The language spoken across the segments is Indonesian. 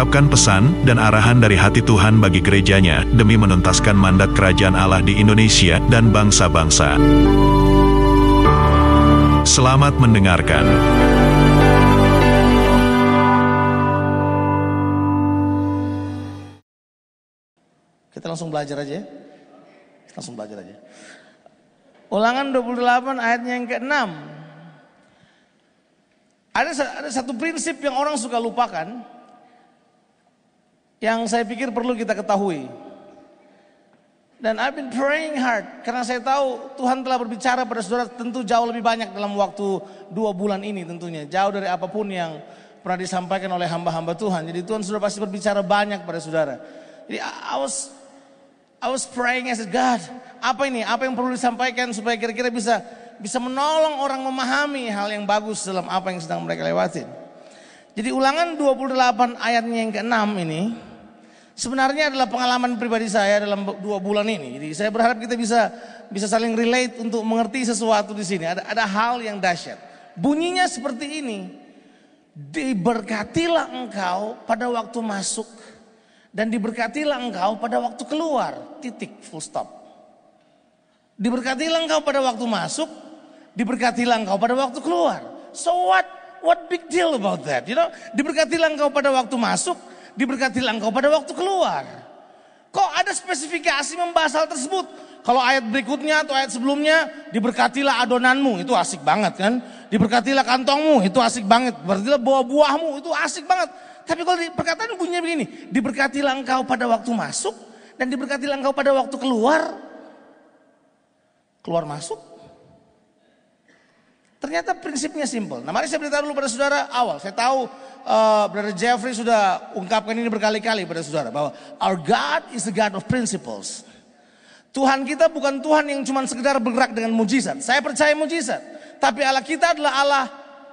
mengungkapkan pesan dan arahan dari hati Tuhan bagi gerejanya demi menuntaskan mandat kerajaan Allah di Indonesia dan bangsa-bangsa. Selamat mendengarkan. Kita langsung belajar aja ya. Kita langsung belajar aja. Ulangan 28 ayatnya yang ke-6. Ada, ada satu prinsip yang orang suka lupakan. Yang saya pikir perlu kita ketahui. Dan I've been praying hard. Karena saya tahu Tuhan telah berbicara pada saudara tentu jauh lebih banyak dalam waktu dua bulan ini tentunya. Jauh dari apa pun yang pernah disampaikan oleh hamba-hamba Tuhan. Jadi Tuhan sudah pasti berbicara banyak pada saudara. Jadi I was I was praying, I said, God, apa ini? Apa yang perlu disampaikan supaya kira-kira bisa bisa menolong orang memahami hal yang bagus dalam apa yang sedang mereka lewatin. Jadi ulangan 28 ayatnya yang ke-6 ini sebenarnya adalah pengalaman pribadi saya dalam dua bulan ini. Jadi saya berharap kita bisa bisa saling relate untuk mengerti sesuatu di sini. Ada ada hal yang dahsyat. Bunyinya seperti ini. Diberkatilah engkau pada waktu masuk dan diberkatilah engkau pada waktu keluar. Titik full stop. Diberkatilah engkau pada waktu masuk, diberkatilah engkau pada waktu keluar. So what? What big deal about that? You know, diberkatilah engkau pada waktu masuk, diberkatilah engkau pada waktu keluar. Kok ada spesifikasi membahas hal tersebut? Kalau ayat berikutnya atau ayat sebelumnya, diberkatilah adonanmu, itu asik banget kan. Diberkatilah kantongmu, itu asik banget. Berarti buah-buahmu, itu asik banget. Tapi kalau di perkataan bunyinya begini, diberkatilah engkau pada waktu masuk dan diberkatilah engkau pada waktu keluar. Keluar masuk. Ternyata prinsipnya simple. Nah mari saya beritahu dulu pada saudara awal. Saya tahu uh, Brother Jeffrey sudah ungkapkan ini berkali-kali pada saudara. Bahwa our God is the God of principles. Tuhan kita bukan Tuhan yang cuma sekedar bergerak dengan mujizat. Saya percaya mujizat. Tapi Allah kita adalah Allah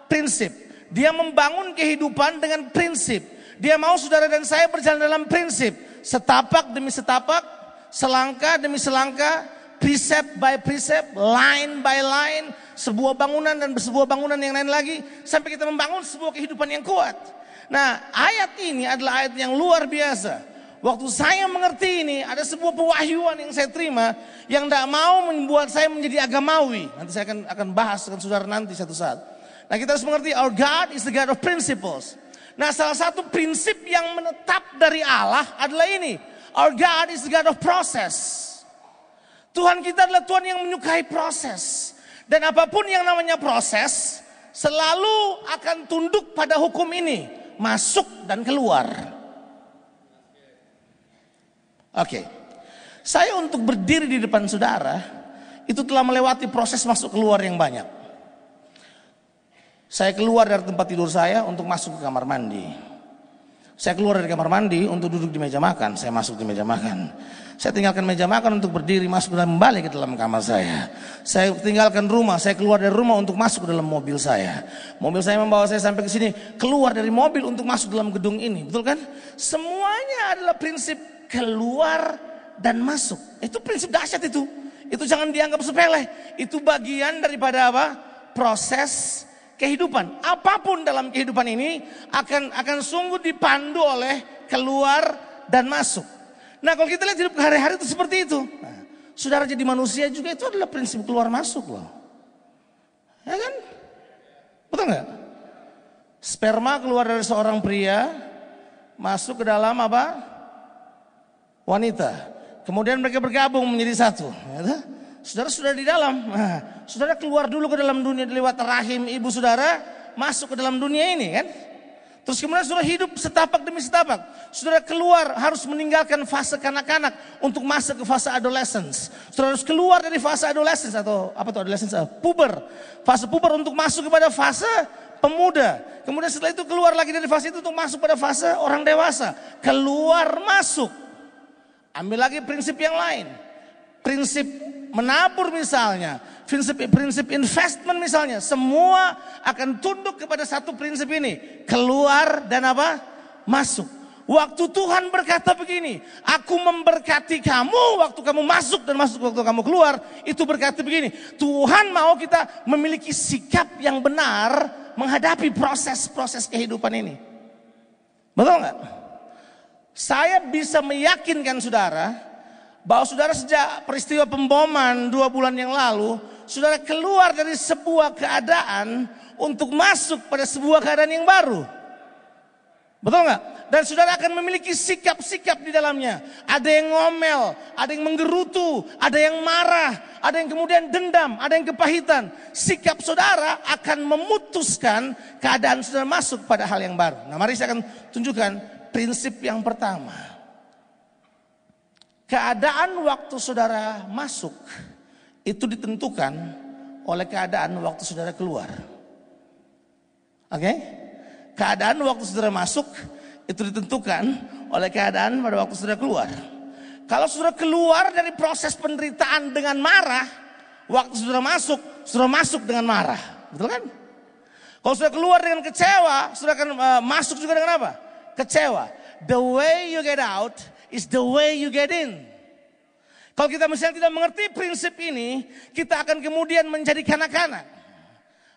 prinsip. Dia membangun kehidupan dengan prinsip. Dia mau saudara dan saya berjalan dalam prinsip. Setapak demi setapak, selangkah demi selangkah, precept by precept, line by line, sebuah bangunan dan sebuah bangunan yang lain lagi sampai kita membangun sebuah kehidupan yang kuat. Nah, ayat ini adalah ayat yang luar biasa. Waktu saya mengerti ini, ada sebuah pewahyuan yang saya terima yang tidak mau membuat saya menjadi agamawi. Nanti saya akan akan bahas dengan saudara nanti satu saat. Nah, kita harus mengerti our God is the God of principles. Nah, salah satu prinsip yang menetap dari Allah adalah ini. Our God is the God of process. Tuhan kita adalah Tuhan yang menyukai proses. Dan apa pun yang namanya proses, selalu akan tunduk pada hukum ini. Masuk dan keluar. Oke. Saya untuk berdiri di depan saudara, itu telah melewati proses masuk keluar yang banyak. Saya keluar dari tempat tidur saya untuk masuk ke kamar mandi. Saya keluar dari kamar mandi untuk duduk di meja makan. Saya masuk di meja makan. Saya tinggalkan meja makan untuk berdiri masuk dan kembali ke dalam kamar saya. Saya tinggalkan rumah, saya keluar dari rumah untuk masuk ke dalam mobil saya. Mobil saya membawa saya sampai ke sini, keluar dari mobil untuk masuk dalam gedung ini. Betul kan? Semuanya adalah prinsip keluar dan masuk. Itu prinsip dahsyat itu. Itu jangan dianggap sepele. Itu bagian daripada apa? Proses kehidupan. Apa pun dalam kehidupan ini akan akan sungguh dipandu oleh keluar dan masuk. Nah kalau kita lihat hidup hari-hari itu seperti itu. Nah, saudara jadi manusia juga itu adalah prinsip keluar masuk loh. Ya kan? Betul nggak? Sperma keluar dari seorang pria masuk ke dalam apa? Wanita. Kemudian mereka bergabung menjadi satu. Ya, saudara sudah di dalam. Nah, saudara keluar dulu ke dalam dunia lewat rahim ibu saudara, masuk ke dalam dunia ini kan? Terus kemudian saudara hidup setapak demi setapak. Saudara keluar harus meninggalkan fase kanak-kanak untuk masuk ke fase adolescence. Saudara harus keluar dari fase adolescence atau apa itu adolescence? Uh, puber. Fase puber untuk masuk kepada fase pemuda. Kemudian setelah itu keluar lagi dari fase itu untuk masuk pada fase orang dewasa. Keluar masuk. Ambil lagi prinsip yang lain. Prinsip menabur misalnya, prinsip-prinsip investment misalnya, semua akan tunduk kepada satu prinsip ini, keluar dan apa? Masuk. Waktu Tuhan berkata begini, aku memberkati kamu waktu kamu masuk dan masuk waktu kamu keluar, itu berkata begini, Tuhan mau kita memiliki sikap yang benar menghadapi proses-proses kehidupan ini. Betul nggak? Saya bisa meyakinkan saudara bahwa saudara sejak peristiwa pemboman dua bulan yang lalu, saudara keluar dari sebuah keadaan untuk masuk pada sebuah keadaan yang baru. Betul nggak? Dan saudara akan memiliki sikap-sikap di dalamnya. Ada yang ngomel, ada yang menggerutu, ada yang marah, ada yang kemudian dendam, ada yang kepahitan. Sikap saudara akan memutuskan keadaan saudara masuk pada hal yang baru. Nah mari saya akan tunjukkan prinsip yang pertama. Keadaan waktu saudara masuk itu ditentukan oleh keadaan waktu saudara keluar. Oke? Okay? Keadaan waktu saudara masuk itu ditentukan oleh keadaan pada waktu saudara keluar. Kalau saudara keluar dari proses penderitaan dengan marah, waktu saudara masuk, saudara masuk dengan marah. Betul kan? Kalau saudara keluar dengan kecewa, saudara akan uh, masuk juga dengan apa? Kecewa. The way you get out is the way you get in. Kalau kita misalnya tidak mengerti prinsip ini, kita akan kemudian menjadi kanak-kanak.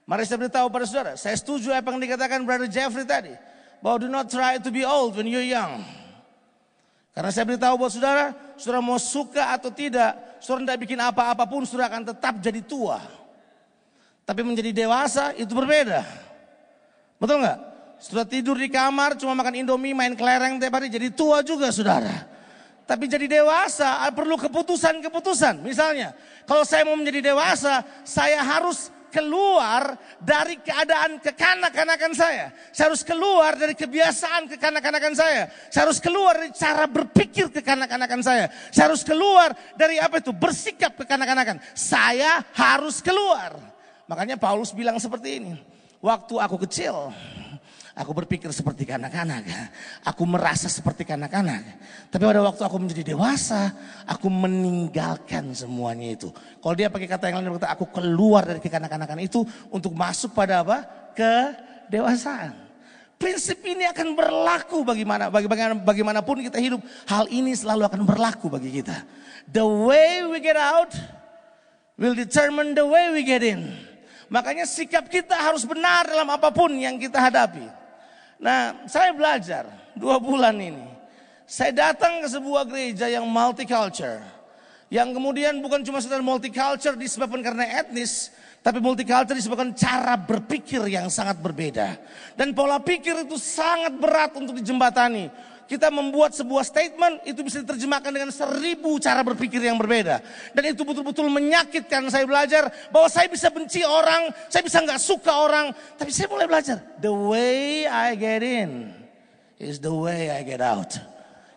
Mari saya beritahu pada saudara, saya setuju apa yang dikatakan Brother Jeffrey tadi bahwa do not try to be old when you're young. Karena saya beritahu buat saudara, saudara mau suka atau tidak, saudara tidak bikin apa-apa pun, saudara akan tetap jadi tua. Tapi menjadi dewasa itu berbeda. Betul nggak? Saudara tidur di kamar, cuma makan indomie, main kelereng tiap hari, jadi tua juga saudara. Tapi jadi dewasa perlu keputusan-keputusan. Misalnya, kalau saya mau menjadi dewasa, saya harus keluar dari keadaan kekanak-kanakan saya. Saya harus keluar dari kebiasaan kekanak-kanakan saya. Saya harus keluar dari cara berpikir kekanak-kanakan saya. Saya harus keluar dari apa itu? Bersikap kekanak-kanakan. Saya harus keluar. Makanya Paulus bilang seperti ini. Waktu aku kecil, Aku berpikir seperti kanak-kanak. Aku merasa seperti kanak-kanak. Tapi pada waktu aku menjadi dewasa, aku meninggalkan semuanya itu. Kalau dia pakai kata yang lain, aku keluar dari kekanak-kanakan itu untuk masuk pada apa? Kedewasaan. Prinsip ini akan berlaku bagaimana, bagaimana, bagaimanapun kita hidup. Hal ini selalu akan berlaku bagi kita. The way we get out will determine the way we get in. Makanya sikap kita harus benar dalam apa pun yang kita hadapi. Nah, saya belajar dua bulan ini. Saya datang ke sebuah gereja yang multicultural. Yang kemudian bukan cuma sekedar multicultural disebabkan karena etnis, tapi multicultural disebabkan cara berpikir yang sangat berbeda. Dan pola pikir itu sangat berat untuk dijembatani kita membuat sebuah statement itu bisa diterjemahkan dengan seribu cara berpikir yang berbeda. Dan itu betul-betul menyakitkan saya belajar bahwa saya bisa benci orang, saya bisa nggak suka orang. Tapi saya mulai belajar, the way I get in is the way I get out.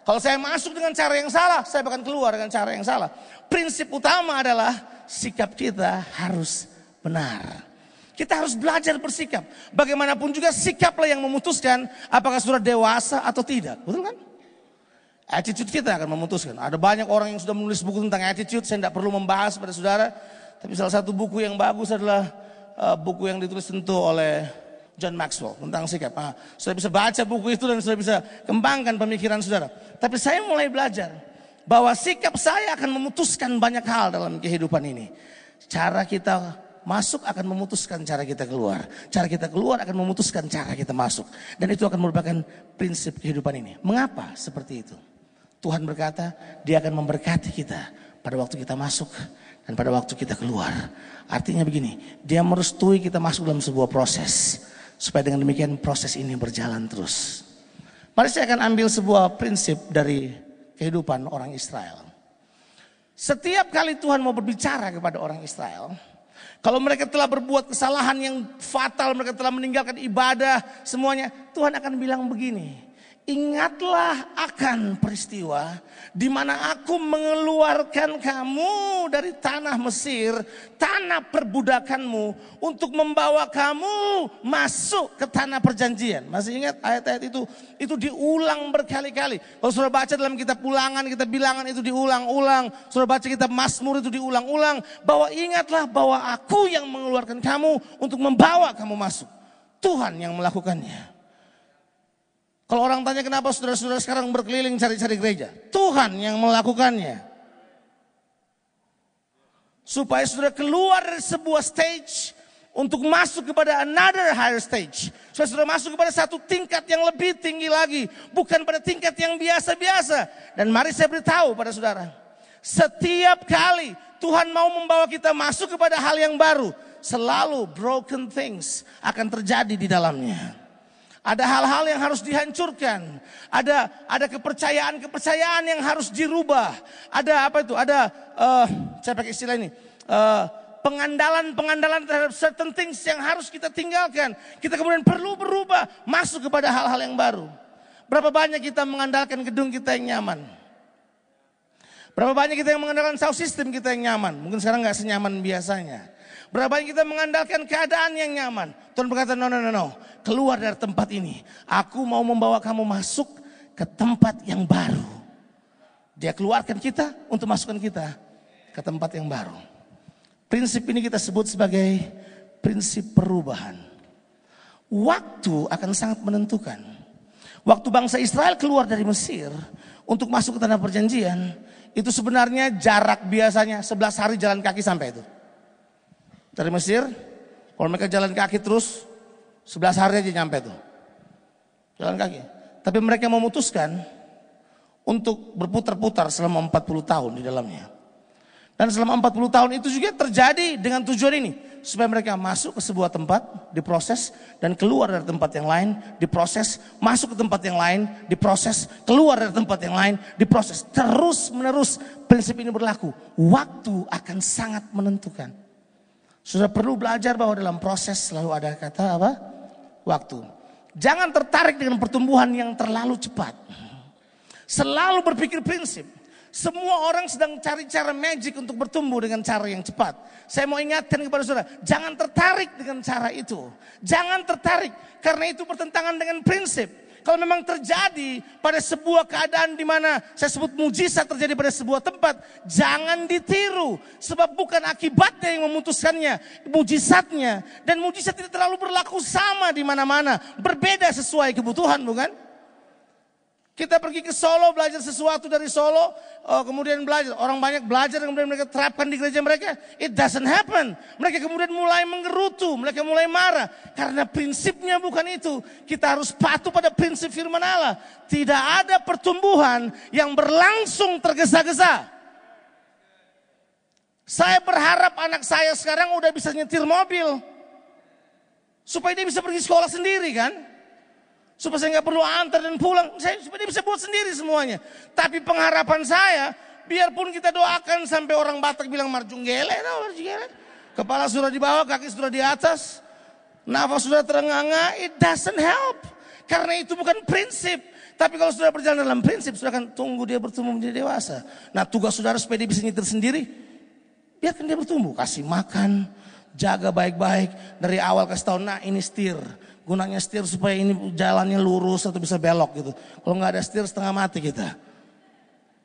Kalau saya masuk dengan cara yang salah, saya akan keluar dengan cara yang salah. Prinsip utama adalah sikap kita harus benar. Kita harus belajar bersikap. Bagaimanapun juga sikaplah yang memutuskan apakah sudah dewasa atau tidak. Betul kan? Attitude kita akan memutuskan. Ada banyak orang yang sudah menulis buku tentang attitude. Saya tidak perlu membahas pada saudara. Tapi salah satu buku yang bagus adalah uh, buku yang ditulis tentu oleh John Maxwell tentang sikap. Nah, sudah bisa baca buku itu dan sudah bisa kembangkan pemikiran saudara. Tapi saya mulai belajar bahwa sikap saya akan memutuskan banyak hal dalam kehidupan ini. Cara kita masuk akan memutuskan cara kita keluar. Cara kita keluar akan memutuskan cara kita masuk. Dan itu akan merupakan prinsip kehidupan ini. Mengapa seperti itu? Tuhan berkata, dia akan memberkati kita pada waktu kita masuk dan pada waktu kita keluar. Artinya begini, dia merestui kita masuk dalam sebuah proses. Supaya dengan demikian proses ini berjalan terus. Mari saya akan ambil sebuah prinsip dari kehidupan orang Israel. Setiap kali Tuhan mau berbicara kepada orang Israel, kalau mereka telah berbuat kesalahan yang fatal, mereka telah meninggalkan ibadah semuanya, Tuhan akan bilang begini. Ingatlah akan peristiwa di mana aku mengeluarkan kamu dari tanah Mesir, tanah perbudakanmu untuk membawa kamu masuk ke tanah perjanjian. Masih ingat ayat-ayat itu? Itu diulang berkali-kali. Kalau sudah baca dalam kitab ulangan, kitab bilangan itu diulang-ulang. Sudah baca kitab Mazmur itu diulang-ulang. Bahwa ingatlah bahwa aku yang mengeluarkan kamu untuk membawa kamu masuk. Tuhan yang melakukannya. Kalau orang tanya kenapa saudara-saudara sekarang berkeliling cari-cari gereja. Tuhan yang melakukannya. Supaya saudara keluar dari sebuah stage untuk masuk kepada another higher stage. Supaya saudara masuk kepada satu tingkat yang lebih tinggi lagi. Bukan pada tingkat yang biasa-biasa. Dan mari saya beritahu pada saudara. Setiap kali Tuhan mau membawa kita masuk kepada hal yang baru. Selalu broken things akan terjadi di dalamnya. Ada hal-hal yang harus dihancurkan. Ada ada kepercayaan-kepercayaan yang harus dirubah. Ada apa itu? Ada uh, saya pakai istilah ini. Uh, pengandalan-pengandalan terhadap certain things yang harus kita tinggalkan. Kita kemudian perlu berubah, masuk kepada hal-hal yang baru. Berapa banyak kita mengandalkan gedung kita yang nyaman? Berapa banyak kita yang mengandalkan sound system kita yang nyaman? Mungkin sekarang nggak senyaman biasanya. Berapa banyak kita mengandalkan keadaan yang nyaman. Tuhan berkata, no, no, no, no. Keluar dari tempat ini. Aku mau membawa kamu masuk ke tempat yang baru. Dia keluarkan kita untuk masukkan kita ke tempat yang baru. Prinsip ini kita sebut sebagai prinsip perubahan. Waktu akan sangat menentukan. Waktu bangsa Israel keluar dari Mesir untuk masuk ke tanah perjanjian, itu sebenarnya jarak biasanya 11 hari jalan kaki sampai itu dari Mesir. Kalau mereka jalan kaki terus 11 hari aja nyampe tuh. Jalan kaki. Tapi mereka memutuskan untuk berputar-putar selama 40 tahun di dalamnya. Dan selama 40 tahun itu juga terjadi dengan tujuan ini. Supaya mereka masuk ke sebuah tempat, diproses, dan keluar dari tempat yang lain, diproses, masuk ke tempat yang lain, diproses, keluar dari tempat yang lain, diproses. Terus menerus prinsip ini berlaku. Waktu akan sangat menentukan. Sudah perlu belajar bahwa dalam proses selalu ada kata apa? Waktu. Jangan tertarik dengan pertumbuhan yang terlalu cepat. Selalu berpikir prinsip. Semua orang sedang cari cara magic untuk bertumbuh dengan cara yang cepat. Saya mau ingatkan kepada saudara, jangan tertarik dengan cara itu. Jangan tertarik karena itu bertentangan dengan prinsip. Kalau memang terjadi pada sebuah keadaan di mana saya sebut mujizat terjadi pada sebuah tempat, jangan ditiru. Sebab bukan akibatnya yang memutuskannya, mujizatnya. Dan mujizat tidak terlalu berlaku sama di mana-mana. Berbeda sesuai kebutuhan bukan? Kita pergi ke Solo belajar sesuatu dari Solo, oh, kemudian belajar. Orang banyak belajar kemudian mereka terapkan di gereja mereka. It doesn't happen. Mereka kemudian mulai menggerutu, mereka mulai marah. Karena prinsipnya bukan itu. Kita harus patuh pada prinsip firman Allah. Tidak ada pertumbuhan yang berlangsung tergesa-gesa. Saya berharap anak saya sekarang udah bisa nyetir mobil. Supaya dia bisa pergi sekolah sendiri kan. Supaya saya nggak perlu antar dan pulang. Saya supaya dia bisa buat sendiri semuanya. Tapi pengharapan saya, biarpun kita doakan sampai orang Batak bilang marjunggele, marjunggele. Kepala sudah di bawah, kaki sudah di atas. Nafas sudah terengah-engah, it doesn't help. Karena itu bukan prinsip. Tapi kalau sudah berjalan dalam prinsip, sudah akan tunggu dia bertumbuh menjadi dewasa. Nah tugas saudara supaya dia bisa nyetir sendiri, biarkan dia bertumbuh. Kasih makan, jaga baik-baik. Dari awal kasih tahu, nah ini setir gunanya setir supaya ini jalannya lurus atau bisa belok gitu. Kalau nggak ada setir setengah mati kita.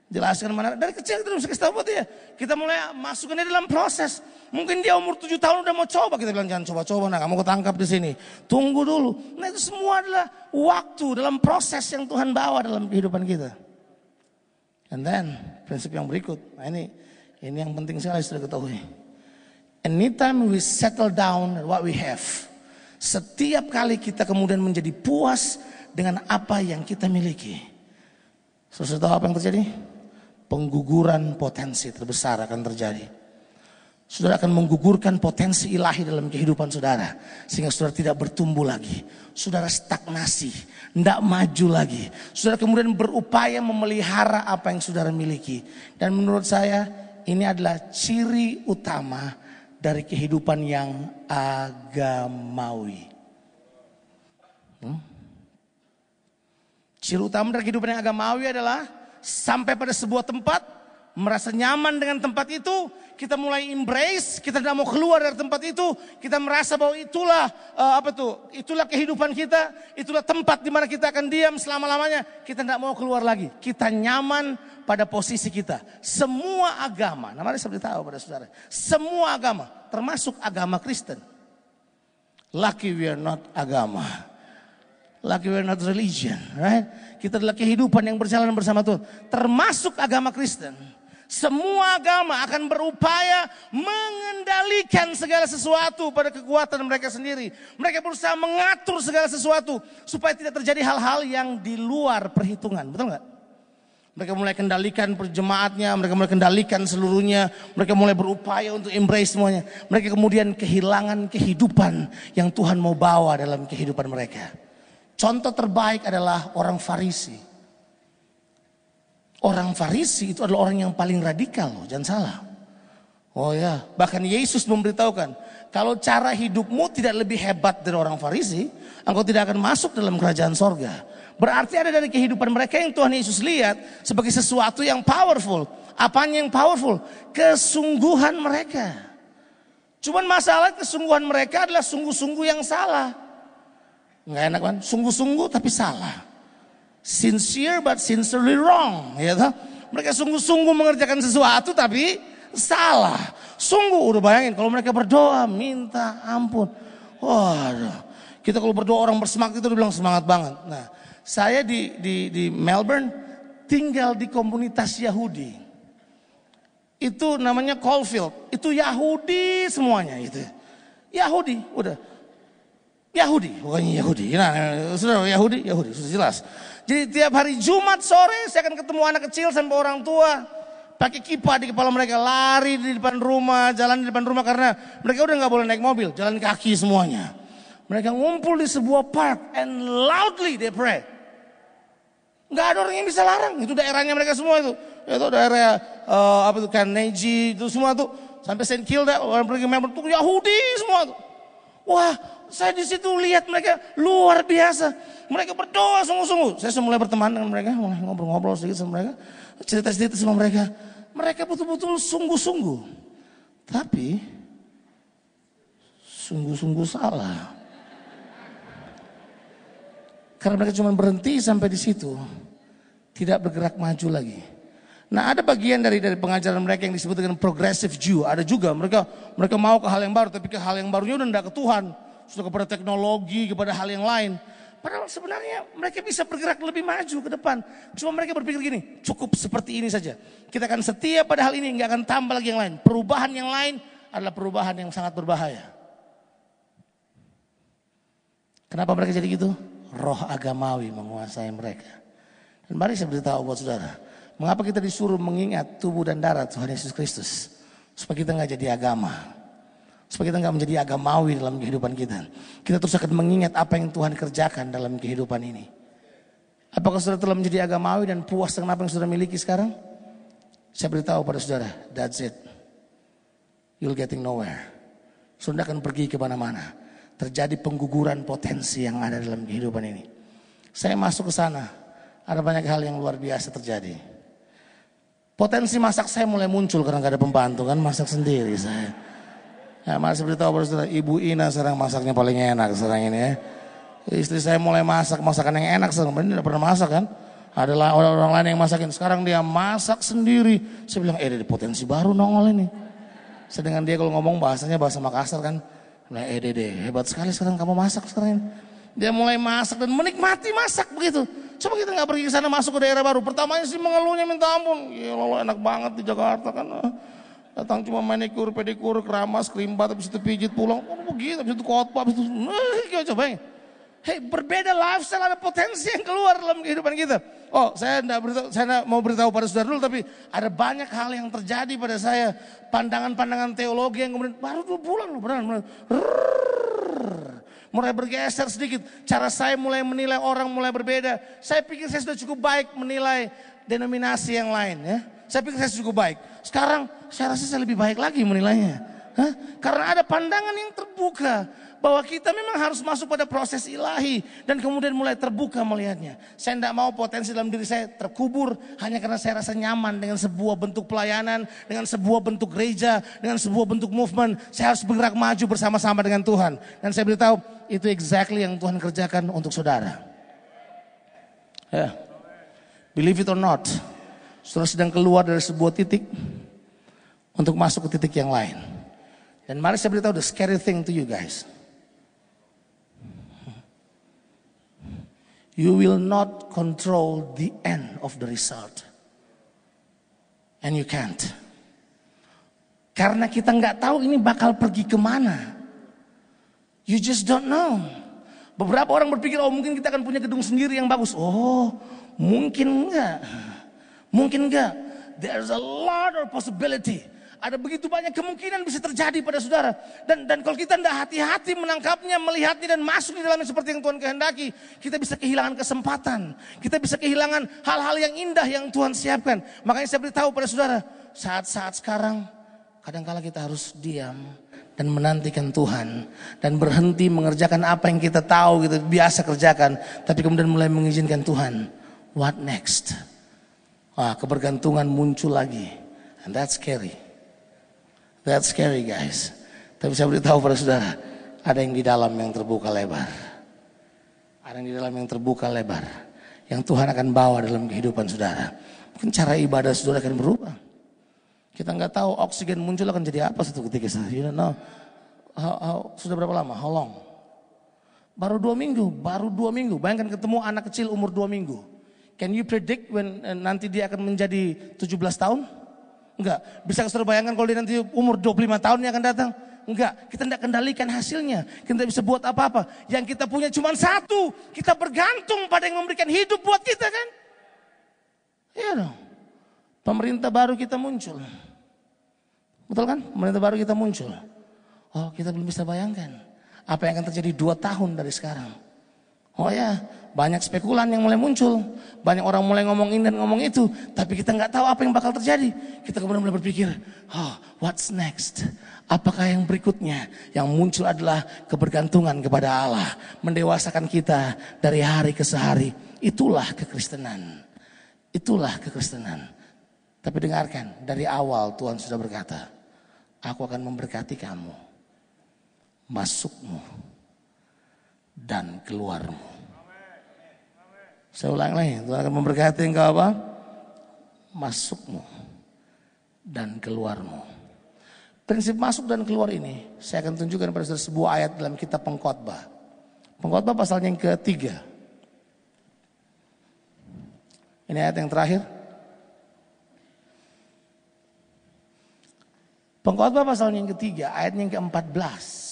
Jelaskan mana dari kecil kita bisa kasih tahu buat dia. Kita mulai masukkan dia dalam proses. Mungkin dia umur tujuh tahun udah mau coba kita bilang jangan coba-coba nah kamu ketangkap di sini. Tunggu dulu. Nah itu semua adalah waktu dalam proses yang Tuhan bawa dalam kehidupan kita. And then prinsip yang berikut. Nah ini ini yang penting sekali sudah ketahui. Anytime we settle down what we have setiap kali kita kemudian menjadi puas dengan apa yang kita miliki. Tahu apa yang terjadi? Pengguguran potensi terbesar akan terjadi. Saudara akan menggugurkan potensi ilahi dalam kehidupan saudara. Sehingga saudara tidak bertumbuh lagi. Saudara stagnasi. Tidak maju lagi. Saudara kemudian berupaya memelihara apa yang saudara miliki. Dan menurut saya ini adalah ciri utama dari kehidupan yang agamawi. Hmm? Ciri utama dari kehidupan yang agamawi adalah sampai pada sebuah tempat, merasa nyaman dengan tempat itu, kita mulai embrace, kita tidak mau keluar dari tempat itu, kita merasa bahwa itulah uh, apa tuh, itulah kehidupan kita, itulah tempat di mana kita akan diam selama-lamanya, kita tidak mau keluar lagi. Kita nyaman pada posisi kita. Semua agama, mari saya beritahu pada saudara, semua agama, termasuk agama Kristen. Lucky we are not agama. Lucky we are not religion, right? Kita adalah kehidupan yang berjalan bersama Tuhan. Termasuk agama Kristen. Semua agama akan berupaya mengendalikan segala sesuatu pada kekuatan mereka sendiri. Mereka berusaha mengatur segala sesuatu supaya tidak terjadi hal-hal yang di luar perhitungan. Betul nggak? Mereka mulai kendalikan perjemaatnya, mereka mulai kendalikan seluruhnya, mereka mulai berupaya untuk embrace semuanya. Mereka kemudian kehilangan kehidupan yang Tuhan mau bawa dalam kehidupan mereka. Contoh terbaik adalah orang Farisi. Orang Farisi itu adalah orang yang paling radikal loh, jangan salah. Oh ya, bahkan Yesus memberitahukan, kalau cara hidupmu tidak lebih hebat dari orang Farisi, engkau tidak akan masuk dalam kerajaan sorga. Berarti ada dari kehidupan mereka yang Tuhan Yesus lihat sebagai sesuatu yang powerful. Apanya yang powerful? Kesungguhan mereka. Cuman masalah kesungguhan mereka adalah sungguh-sungguh yang salah. Nggak enak kan? Sungguh-sungguh tapi salah sincere but sincerely wrong. Ya toh? Mereka sungguh-sungguh mengerjakan sesuatu tapi salah. Sungguh udah bayangin kalau mereka berdoa minta ampun. Waduh. Kita kalau berdoa orang bersemangat itu dibilang semangat banget. Nah, saya di di di Melbourne tinggal di komunitas Yahudi. Itu namanya Caulfield. Itu Yahudi semuanya itu. Yahudi, udah. Yahudi, bukannya Yahudi. Nah, sudah Yahudi, Yahudi, sudah jelas. Jadi tiap hari Jumat sore saya akan ketemu anak kecil sampai orang tua. Pakai kipas di kepala mereka, lari di depan rumah, jalan di depan rumah karena mereka udah nggak boleh naik mobil, jalan kaki semuanya. Mereka ngumpul di sebuah park and loudly they pray. Nggak ada orang yang bisa larang, itu daerahnya mereka semua itu. Itu daerah uh, apa itu Carnegie itu semua tuh sampai Saint Kilda orang pergi member tuh Yahudi semua tuh. Wah, saya di situ lihat mereka luar biasa. Mereka berdoa sungguh-sungguh. Saya mulai berteman dengan mereka, mulai ngobrol-ngobrol sedikit sama mereka, cerita-cerita sama mereka. Mereka betul-betul sungguh-sungguh. Tapi sungguh-sungguh salah. Karena mereka cuma berhenti sampai di situ. Tidak bergerak maju lagi. Nah ada bagian dari dari pengajaran mereka yang disebut dengan progressive Jew. Ada juga mereka mereka mau ke hal yang baru, tapi ke hal yang barunya udah tidak ke Tuhan sudah kepada teknologi, kepada hal yang lain. Padahal sebenarnya mereka bisa bergerak lebih maju ke depan. Cuma mereka berpikir gini, cukup seperti ini saja. Kita akan setia pada hal ini, nggak akan tambah lagi yang lain. Perubahan yang lain adalah perubahan yang sangat berbahaya. Kenapa mereka jadi gitu? Roh agamawi menguasai mereka. Dan mari saya beritahu buat saudara, mengapa kita disuruh mengingat tubuh dan darah Tuhan Yesus Kristus? Supaya kita nggak jadi agama. Supaya kita nggak menjadi agamawi dalam kehidupan kita. Kita terus akan mengingat apa yang Tuhan kerjakan dalam kehidupan ini. Apakah saudara telah menjadi agamawi dan puas dengan apa yang saudara miliki sekarang? Saya beritahu pada saudara, that's it. You'll getting nowhere. Saudara akan pergi ke mana-mana. Terjadi pengguguran potensi yang ada dalam kehidupan ini. Saya masuk ke sana, ada banyak hal yang luar biasa terjadi. Potensi masak saya mulai muncul karena gak ada pembantu kan, masak sendiri saya. Ya, masih beritahu saudara, Ibu Ina sekarang masaknya paling enak sekarang ini ya. Istri saya mulai masak masakan yang enak sekarang, ini tidak pernah masak kan. Adalah orang-orang lain yang masakin, sekarang dia masak sendiri. Saya bilang, eh ada potensi baru nongol ini. Sedangkan dia kalau ngomong bahasanya bahasa Makassar kan. Nah, eh dede, hebat sekali sekarang kamu masak sekarang ini. Dia mulai masak dan menikmati masak begitu. Coba kita nggak pergi ke sana masuk ke daerah baru. Pertamanya sih mengeluhnya minta ampun. Gila enak banget di Jakarta kan. Datang cuma manikur, pedikur, keramas, kerimbat, habis itu pijit pulang. Oh begitu, habis itu khotbah, habis itu, nah, coba ya. Hei, berbeda lifestyle ada potensi yang keluar dalam kehidupan kita. Oh, saya enggak beritahu, saya enggak mau beritahu pada saudara dulu, tapi ada banyak hal yang terjadi pada saya. Pandangan-pandangan teologi yang kemudian baru dua bulan loh, benar, benar. Mulai bergeser sedikit. Cara saya mulai menilai orang mulai berbeda. Saya pikir saya sudah cukup baik menilai denominasi yang lain ya. Saya pikir saya cukup baik. Sekarang saya rasa saya lebih baik lagi menilainya. Hah? Karena ada pandangan yang terbuka bahwa kita memang harus masuk pada proses ilahi dan kemudian mulai terbuka melihatnya. Saya tidak mau potensi dalam diri saya terkubur hanya karena saya rasa nyaman dengan sebuah bentuk pelayanan, dengan sebuah bentuk gereja, dengan sebuah bentuk movement. Saya harus bergerak maju bersama-sama dengan Tuhan. Dan saya beritahu itu exactly yang Tuhan kerjakan untuk saudara. Ya. Believe it or not, saudara sedang keluar dari sebuah titik untuk masuk ke titik yang lain. Dan mari saya beritahu the scary thing to you guys. You will not control the end of the result. And you can't. Karena kita nggak tahu ini bakal pergi ke mana. You just don't know. Beberapa orang berpikir, oh mungkin kita akan punya gedung sendiri yang bagus. Oh, mungkin enggak. Mungkin enggak. There's a lot of possibility. Ada begitu banyak kemungkinan bisa terjadi pada saudara. Dan dan kalau kita tidak hati-hati menangkapnya, melihatnya dan masuk di dalamnya seperti yang Tuhan kehendaki, kita bisa kehilangan kesempatan. Kita bisa kehilangan hal-hal yang indah yang Tuhan siapkan. Makanya saya beritahu pada saudara, saat-saat sekarang kadangkala kita harus diam dan menantikan Tuhan dan berhenti mengerjakan apa yang kita tahu gitu biasa kerjakan tapi kemudian mulai mengizinkan Tuhan what next Wah, kebergantungan muncul lagi and that's scary That's scary guys. Tapi saya beritahu pada saudara, ada yang di dalam yang terbuka lebar. Ada yang di dalam yang terbuka lebar. Yang Tuhan akan bawa dalam kehidupan saudara. Mungkin cara ibadah saudara akan berubah. Kita nggak tahu oksigen muncul akan jadi apa satu ketika. You don't know. How, how, sudah berapa lama? How long? Baru dua minggu, baru dua minggu. Bayangkan ketemu anak kecil umur dua minggu. Can you predict when uh, nanti dia akan menjadi 17 tahun? Enggak. Bisa saudara bayangkan kalau dia nanti umur 25 tahun yang akan datang? Enggak. Kita tidak kendalikan hasilnya. Kita tidak bisa buat apa-apa. Yang kita punya cuma satu. Kita bergantung pada yang memberikan hidup buat kita kan? Iya dong. Pemerintah baru kita muncul. Betul kan? Pemerintah baru kita muncul. Oh kita belum bisa bayangkan. Apa yang akan terjadi dua tahun dari sekarang. Oh ya, banyak spekulan yang mulai muncul. Banyak orang mulai ngomong ini dan ngomong itu. Tapi kita nggak tahu apa yang bakal terjadi. Kita kemudian mulai berpikir, oh, what's next? Apakah yang berikutnya? Yang muncul adalah kebergantungan kepada Allah. Mendewasakan kita dari hari ke sehari. Itulah kekristenan. Itulah kekristenan. Tapi dengarkan, dari awal Tuhan sudah berkata, aku akan memberkati kamu. Masukmu dan keluarmu. Saya ulang lagi, Tuhan akan memberkati engkau apa? Masukmu dan keluarmu. Prinsip masuk dan keluar ini saya akan tunjukkan pada sebuah ayat dalam kitab pengkhotbah. Pengkhotbah pasalnya yang ketiga. Ini ayat yang terakhir. Pengkhotbah pasalnya yang ketiga, ayat yang ke-14.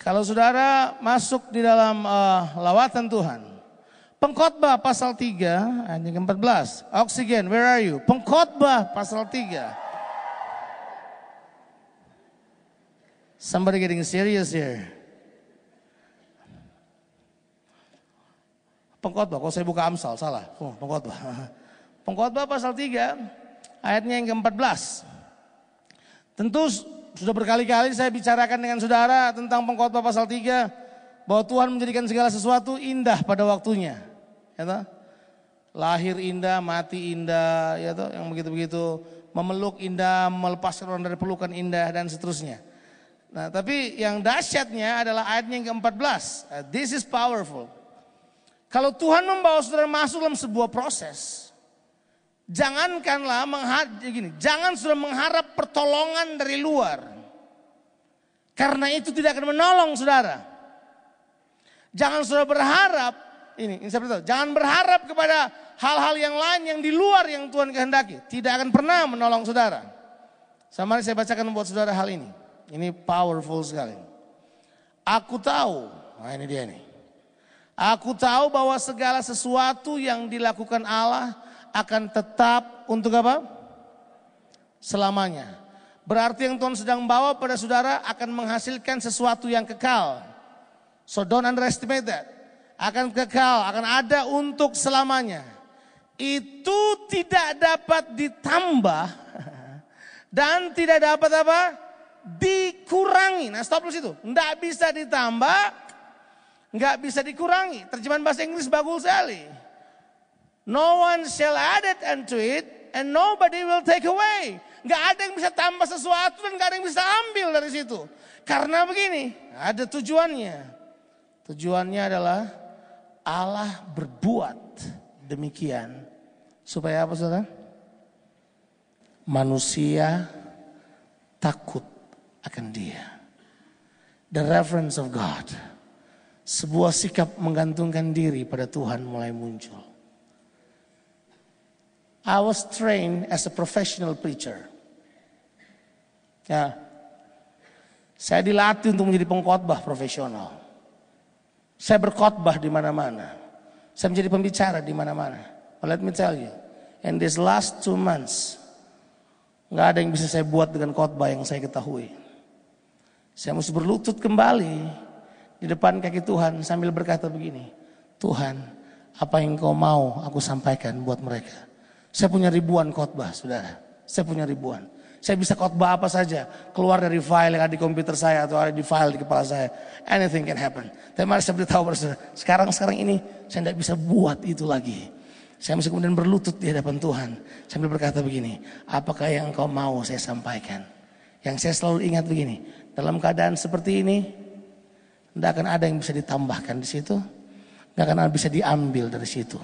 Kalau saudara masuk di dalam uh, lawatan Tuhan, pengkhotbah pasal 3 ayat yang ke-14. Oksigen, where are you? Pengkhotbah pasal 3. Somebody getting serious here. Pengkhotbah, kalau saya buka Amsal salah. Oh, pengkhotbah. Pengkhotbah pasal 3 ayatnya yang ke-14. Tentu sudah berkali-kali saya bicarakan dengan saudara tentang pengkhotbah pasal 3 bahwa Tuhan menjadikan segala sesuatu indah pada waktunya. Ya toh? Lahir indah, mati indah, ya toh? yang begitu-begitu memeluk indah, melepaskan orang dari pelukan indah dan seterusnya. Nah, tapi yang dahsyatnya adalah ayatnya yang ke-14. Uh, this is powerful. Kalau Tuhan membawa saudara masuk dalam sebuah proses, Jangankanlah gini, jangan sudah mengharap pertolongan dari luar. Karena itu tidak akan menolong saudara. Jangan sudah berharap ini, ini saya beritahu, jangan berharap kepada hal-hal yang lain yang di luar yang Tuhan kehendaki. Tidak akan pernah menolong saudara. Sama saya bacakan buat saudara hal ini. Ini powerful sekali. Aku tahu, nah ini dia nih. Aku tahu bahwa segala sesuatu yang dilakukan Allah akan tetap untuk apa? Selamanya. Berarti yang Tuhan sedang bawa pada saudara akan menghasilkan sesuatu yang kekal. So don't underestimate that. Akan kekal, akan ada untuk selamanya. itu tidak dapat ditambah dan tidak dapat apa? Dikurangi. Nah stop dulu situ. Nggak bisa ditambah, nggak bisa dikurangi. Terjemahan bahasa Inggris bagus sekali. No one shall add it unto it and nobody will take away. Nggak ada yang bisa tambah sesuatu dan nggak ada yang bisa ambil dari situ. Karena begini, ada tujuannya. Tujuannya adalah Allah berbuat demikian supaya apa saudara? Manusia takut akan dia. The reverence of God. Sebuah sikap menggantungkan diri pada Tuhan mulai muncul. I was trained as a professional preacher. Ya, saya dilatih untuk menjadi pengkhotbah profesional. Saya berkhotbah di mana-mana. Saya menjadi pembicara di mana-mana. let me tell you, in these last two months, nggak ada yang bisa saya buat dengan khotbah yang saya ketahui. Saya mesti berlutut kembali di depan kaki Tuhan sambil berkata begini, Tuhan, apa yang kau mau aku sampaikan buat mereka. Saya punya ribuan khotbah, saudara. Saya punya ribuan. Saya bisa khotbah apa saja. Keluar dari file yang ada di komputer saya atau ada di file di kepala saya. Anything can happen. Tapi mari saya beritahu pada Sekarang-sekarang ini saya tidak bisa buat itu lagi. Saya mesti kemudian berlutut di hadapan Tuhan. Sambil berkata begini. Apakah yang engkau mau saya sampaikan? Yang saya selalu ingat begini. Dalam keadaan seperti ini. Tidak akan ada yang bisa ditambahkan di situ. Tidak akan ada bisa diambil dari situ.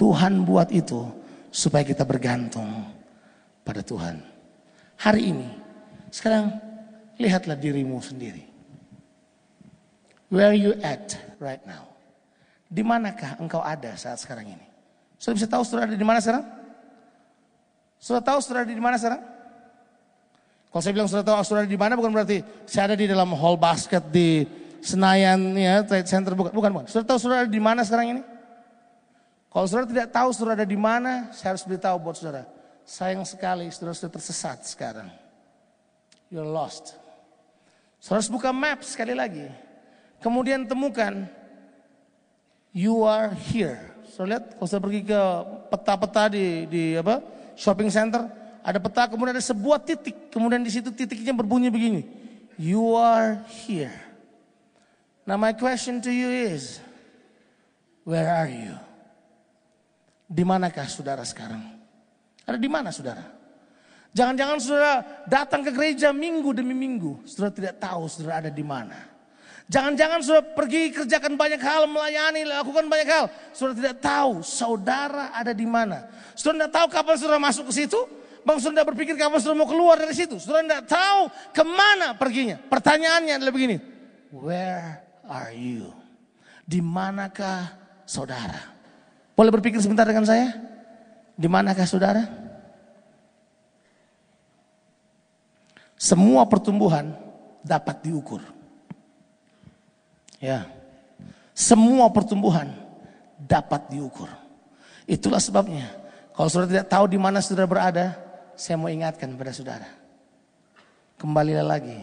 Tuhan buat itu supaya kita bergantung pada Tuhan hari ini. Sekarang lihatlah dirimu sendiri. Where you at right now? Di manakah engkau ada saat sekarang ini? Sudah bisa tahu saudara ada di mana sekarang? Sudah tahu saudara ada di mana sekarang? Kalau saya bilang sudah tahu saudara di mana bukan berarti saya ada di dalam hall basket di Senayan ya, Trade Center bukan, bukan, bukan. Sudah tahu saudara ada di mana sekarang ini? Kalau saudara tidak tahu saudara ada di mana, saya harus beritahu buat saudara. Sayang sekali saudara sudah tersesat sekarang. You're lost. Saudara harus buka map sekali lagi. Kemudian temukan you are here. Saudara lihat kalau saudara pergi ke peta-peta di di apa? shopping center, ada peta kemudian ada sebuah titik, kemudian di situ titiknya berbunyi begini. You are here. Now my question to you is where are you? Di manakah saudara sekarang? Ada di mana saudara? Jangan-jangan saudara datang ke gereja minggu demi minggu. Saudara tidak tahu saudara ada di mana. Jangan-jangan saudara pergi kerjakan banyak hal, melayani, lakukan banyak hal. Saudara tidak tahu saudara ada di mana. Saudara tidak tahu kapan saudara masuk ke situ. Bang saudara berpikir kapan saudara mau keluar dari situ. Saudara tidak tahu ke mana perginya. Pertanyaannya adalah begini. Where are you? Di manakah saudara? Boleh berpikir sebentar dengan saya? Di manakah saudara? Semua pertumbuhan dapat diukur. Ya. Semua pertumbuhan dapat diukur. Itulah sebabnya kalau saudara tidak tahu di mana saudara berada, saya mau ingatkan pada saudara. Kembalilah lagi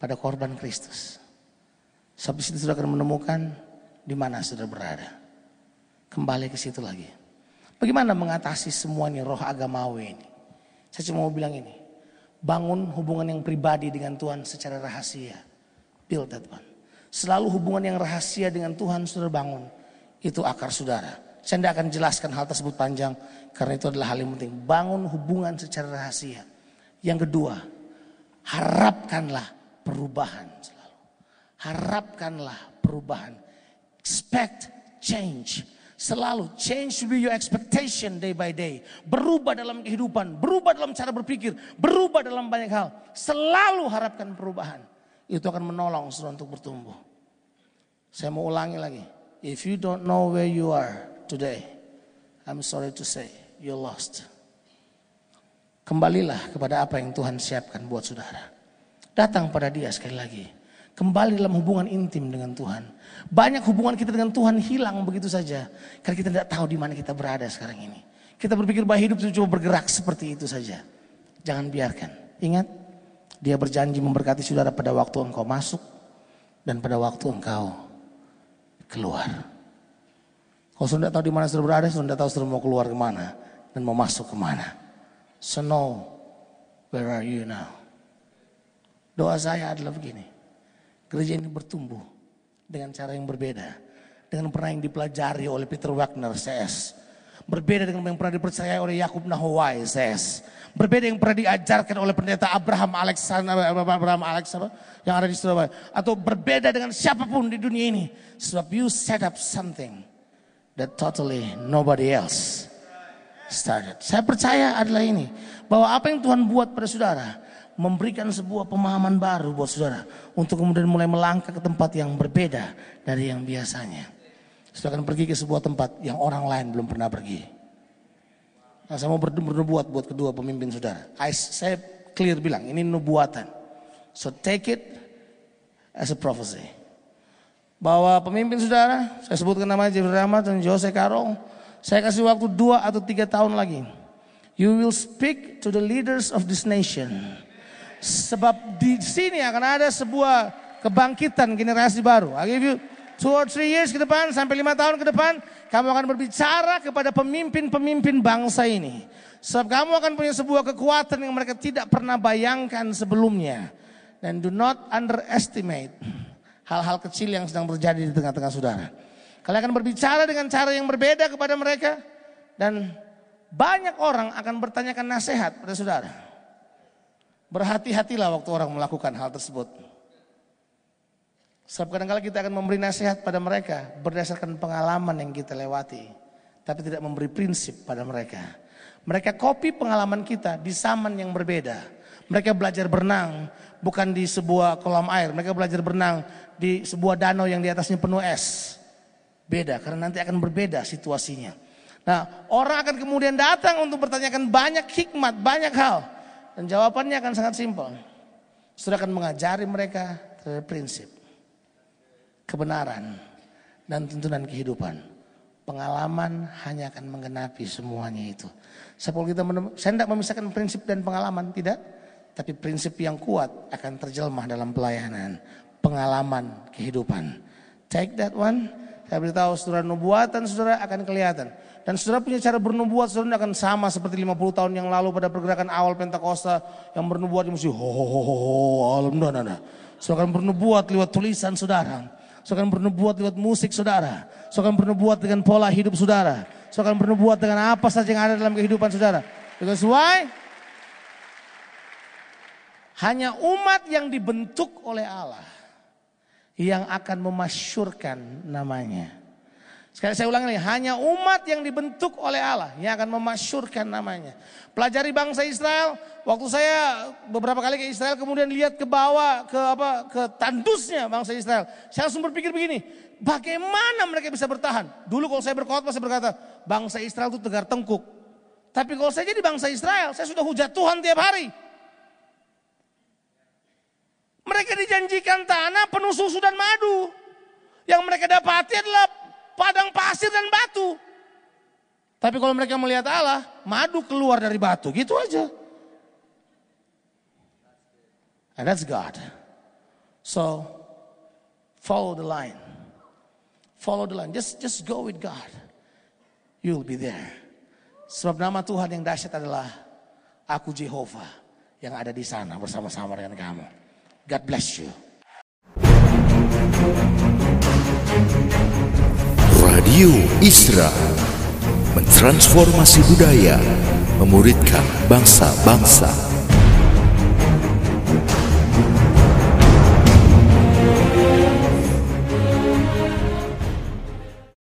pada korban Kristus. Sebab situ saudara akan menemukan di mana saudara berada. Kembali ke situ lagi. Bagaimana mengatasi semuanya roh agamawi ini? Saya cuma mau bilang ini. Bangun hubungan yang pribadi dengan Tuhan secara rahasia. Build that one. Selalu hubungan yang rahasia dengan Tuhan sudah bangun. Itu akar saudara. Saya tidak akan jelaskan hal tersebut panjang. Karena itu adalah hal yang penting. Bangun hubungan secara rahasia. Yang kedua, harapkanlah perubahan selalu. Harapkanlah perubahan. Expect change. Selalu change be your expectation day by day. Berubah dalam kehidupan, berubah dalam cara berpikir, berubah dalam banyak hal. Selalu harapkan perubahan. Itu akan menolong saudara untuk bertumbuh. Saya mau ulangi lagi. If you don't know where you are today, I'm sorry to say, you're lost. Kembalilah kepada apa yang Tuhan siapkan buat saudara. Datang pada dia sekali lagi. Kembali dalam hubungan intim dengan Tuhan. Banyak hubungan kita dengan Tuhan hilang begitu saja. Karena kita tidak tahu di mana kita berada sekarang ini. Kita berpikir bahwa hidup itu cuma bergerak seperti itu saja. Jangan biarkan. Ingat, dia berjanji memberkati saudara pada waktu engkau masuk dan pada waktu engkau keluar. Kalau sudah tahu di mana sudah berada, sudah tahu sudah mau keluar ke mana dan mau masuk ke mana. So know where are you now? Doa saya adalah begini. Gereja ini bertumbuh dengan cara yang berbeda. Dengan pernah yang dipelajari oleh Peter Wagner CS. Berbeda dengan yang pernah dipercayai oleh Yakub Nahowai CS. Berbeda yang pernah diajarkan oleh pendeta Abraham Alexander Abraham Alexander yang ada di Surabaya. Atau berbeda dengan siapa pun di dunia ini. Sebab you set up something that totally nobody else started. Saya percaya adalah ini. Bahwa apa yang Tuhan buat pada saudara. Memberikan sebuah pemahaman baru buat saudara. Untuk kemudian mulai melangkah ke tempat yang berbeda dari yang biasanya. Saudara akan pergi ke sebuah tempat yang orang lain belum pernah pergi. Nah, saya mau bernubuat buat kedua pemimpin saudara. saya clear bilang, ini nubuatan. So take it as a prophecy bahwa pemimpin saudara, saya sebutkan nama Jeffrey Rahmat dan Jose Carol, saya kasih waktu dua atau tiga tahun lagi. You will speak to the leaders of this nation. Sebab di sini akan ada sebuah kebangkitan generasi baru. I give you two or three years ke depan, sampai lima tahun ke depan, kamu akan berbicara kepada pemimpin-pemimpin bangsa ini. Sebab kamu akan punya sebuah kekuatan yang mereka tidak pernah bayangkan sebelumnya. Dan do not underestimate hal-hal kecil yang sedang terjadi di tengah-tengah saudara. Kalian akan berbicara dengan cara yang berbeda kepada mereka dan banyak orang akan bertanyakan nasihat pada saudara. Berhati-hatilah waktu orang melakukan hal tersebut. Sebab kadang-kadang kita akan memberi nasihat pada mereka berdasarkan pengalaman yang kita lewati. Tapi tidak memberi prinsip pada mereka. Mereka kopi pengalaman kita di zaman yang berbeda. Mereka belajar berenang bukan di sebuah kolam air. Mereka belajar berenang di sebuah danau yang di atasnya penuh es. Beda karena nanti akan berbeda situasinya. Nah orang akan kemudian datang untuk bertanyakan banyak hikmat, banyak hal. Dan jawabannya akan sangat simpel. Sudah akan mengajari mereka terhadap prinsip. Kebenaran dan tuntunan kehidupan. Pengalaman hanya akan menggenapi semuanya itu. Saya kita saya tidak memisahkan prinsip dan pengalaman, tidak. Tapi prinsip yang kuat akan terjelmah dalam pelayanan pengalaman kehidupan. Take that one. Saya beritahu saudara nubuatan saudara akan kelihatan. Dan saudara punya cara bernubuat saudara akan sama seperti 50 tahun yang lalu pada pergerakan awal Pentakosta yang bernubuat mesti ho ho ho ho ho nah, Saudara akan bernubuat lewat tulisan saudara. Saudara akan bernubuat lewat musik saudara. Saudara akan bernubuat dengan pola hidup saudara. Saudara akan bernubuat dengan apa saja yang ada dalam kehidupan saudara. Because why? Hanya umat yang dibentuk oleh Allah yang akan memasyurkan namanya. Sekali saya ulang lagi, hanya umat yang dibentuk oleh Allah yang akan memasyurkan namanya. Pelajari bangsa Israel, waktu saya beberapa kali ke Israel kemudian lihat ke bawah ke apa ke tandusnya bangsa Israel. Saya langsung berpikir begini, bagaimana mereka bisa bertahan? Dulu kalau saya berkhotbah saya berkata, bangsa Israel itu tegar tengkuk. Tapi kalau saya jadi bangsa Israel, saya sudah hujat Tuhan tiap hari. Mereka dijanjikan tanah penuh susu dan madu. Yang mereka dapati adalah padang pasir dan batu. Tapi kalau mereka melihat Allah, madu keluar dari batu, gitu aja. And that's God. So, follow the line. Follow the line. Just just go with God. You'll be there. Sebab nama Tuhan yang dahsyat adalah Aku Jehovah yang ada di sana bersama-sama dengan kamu. God bless you. Radio Isra mentransformasi budaya, memuridkan bangsa-bangsa.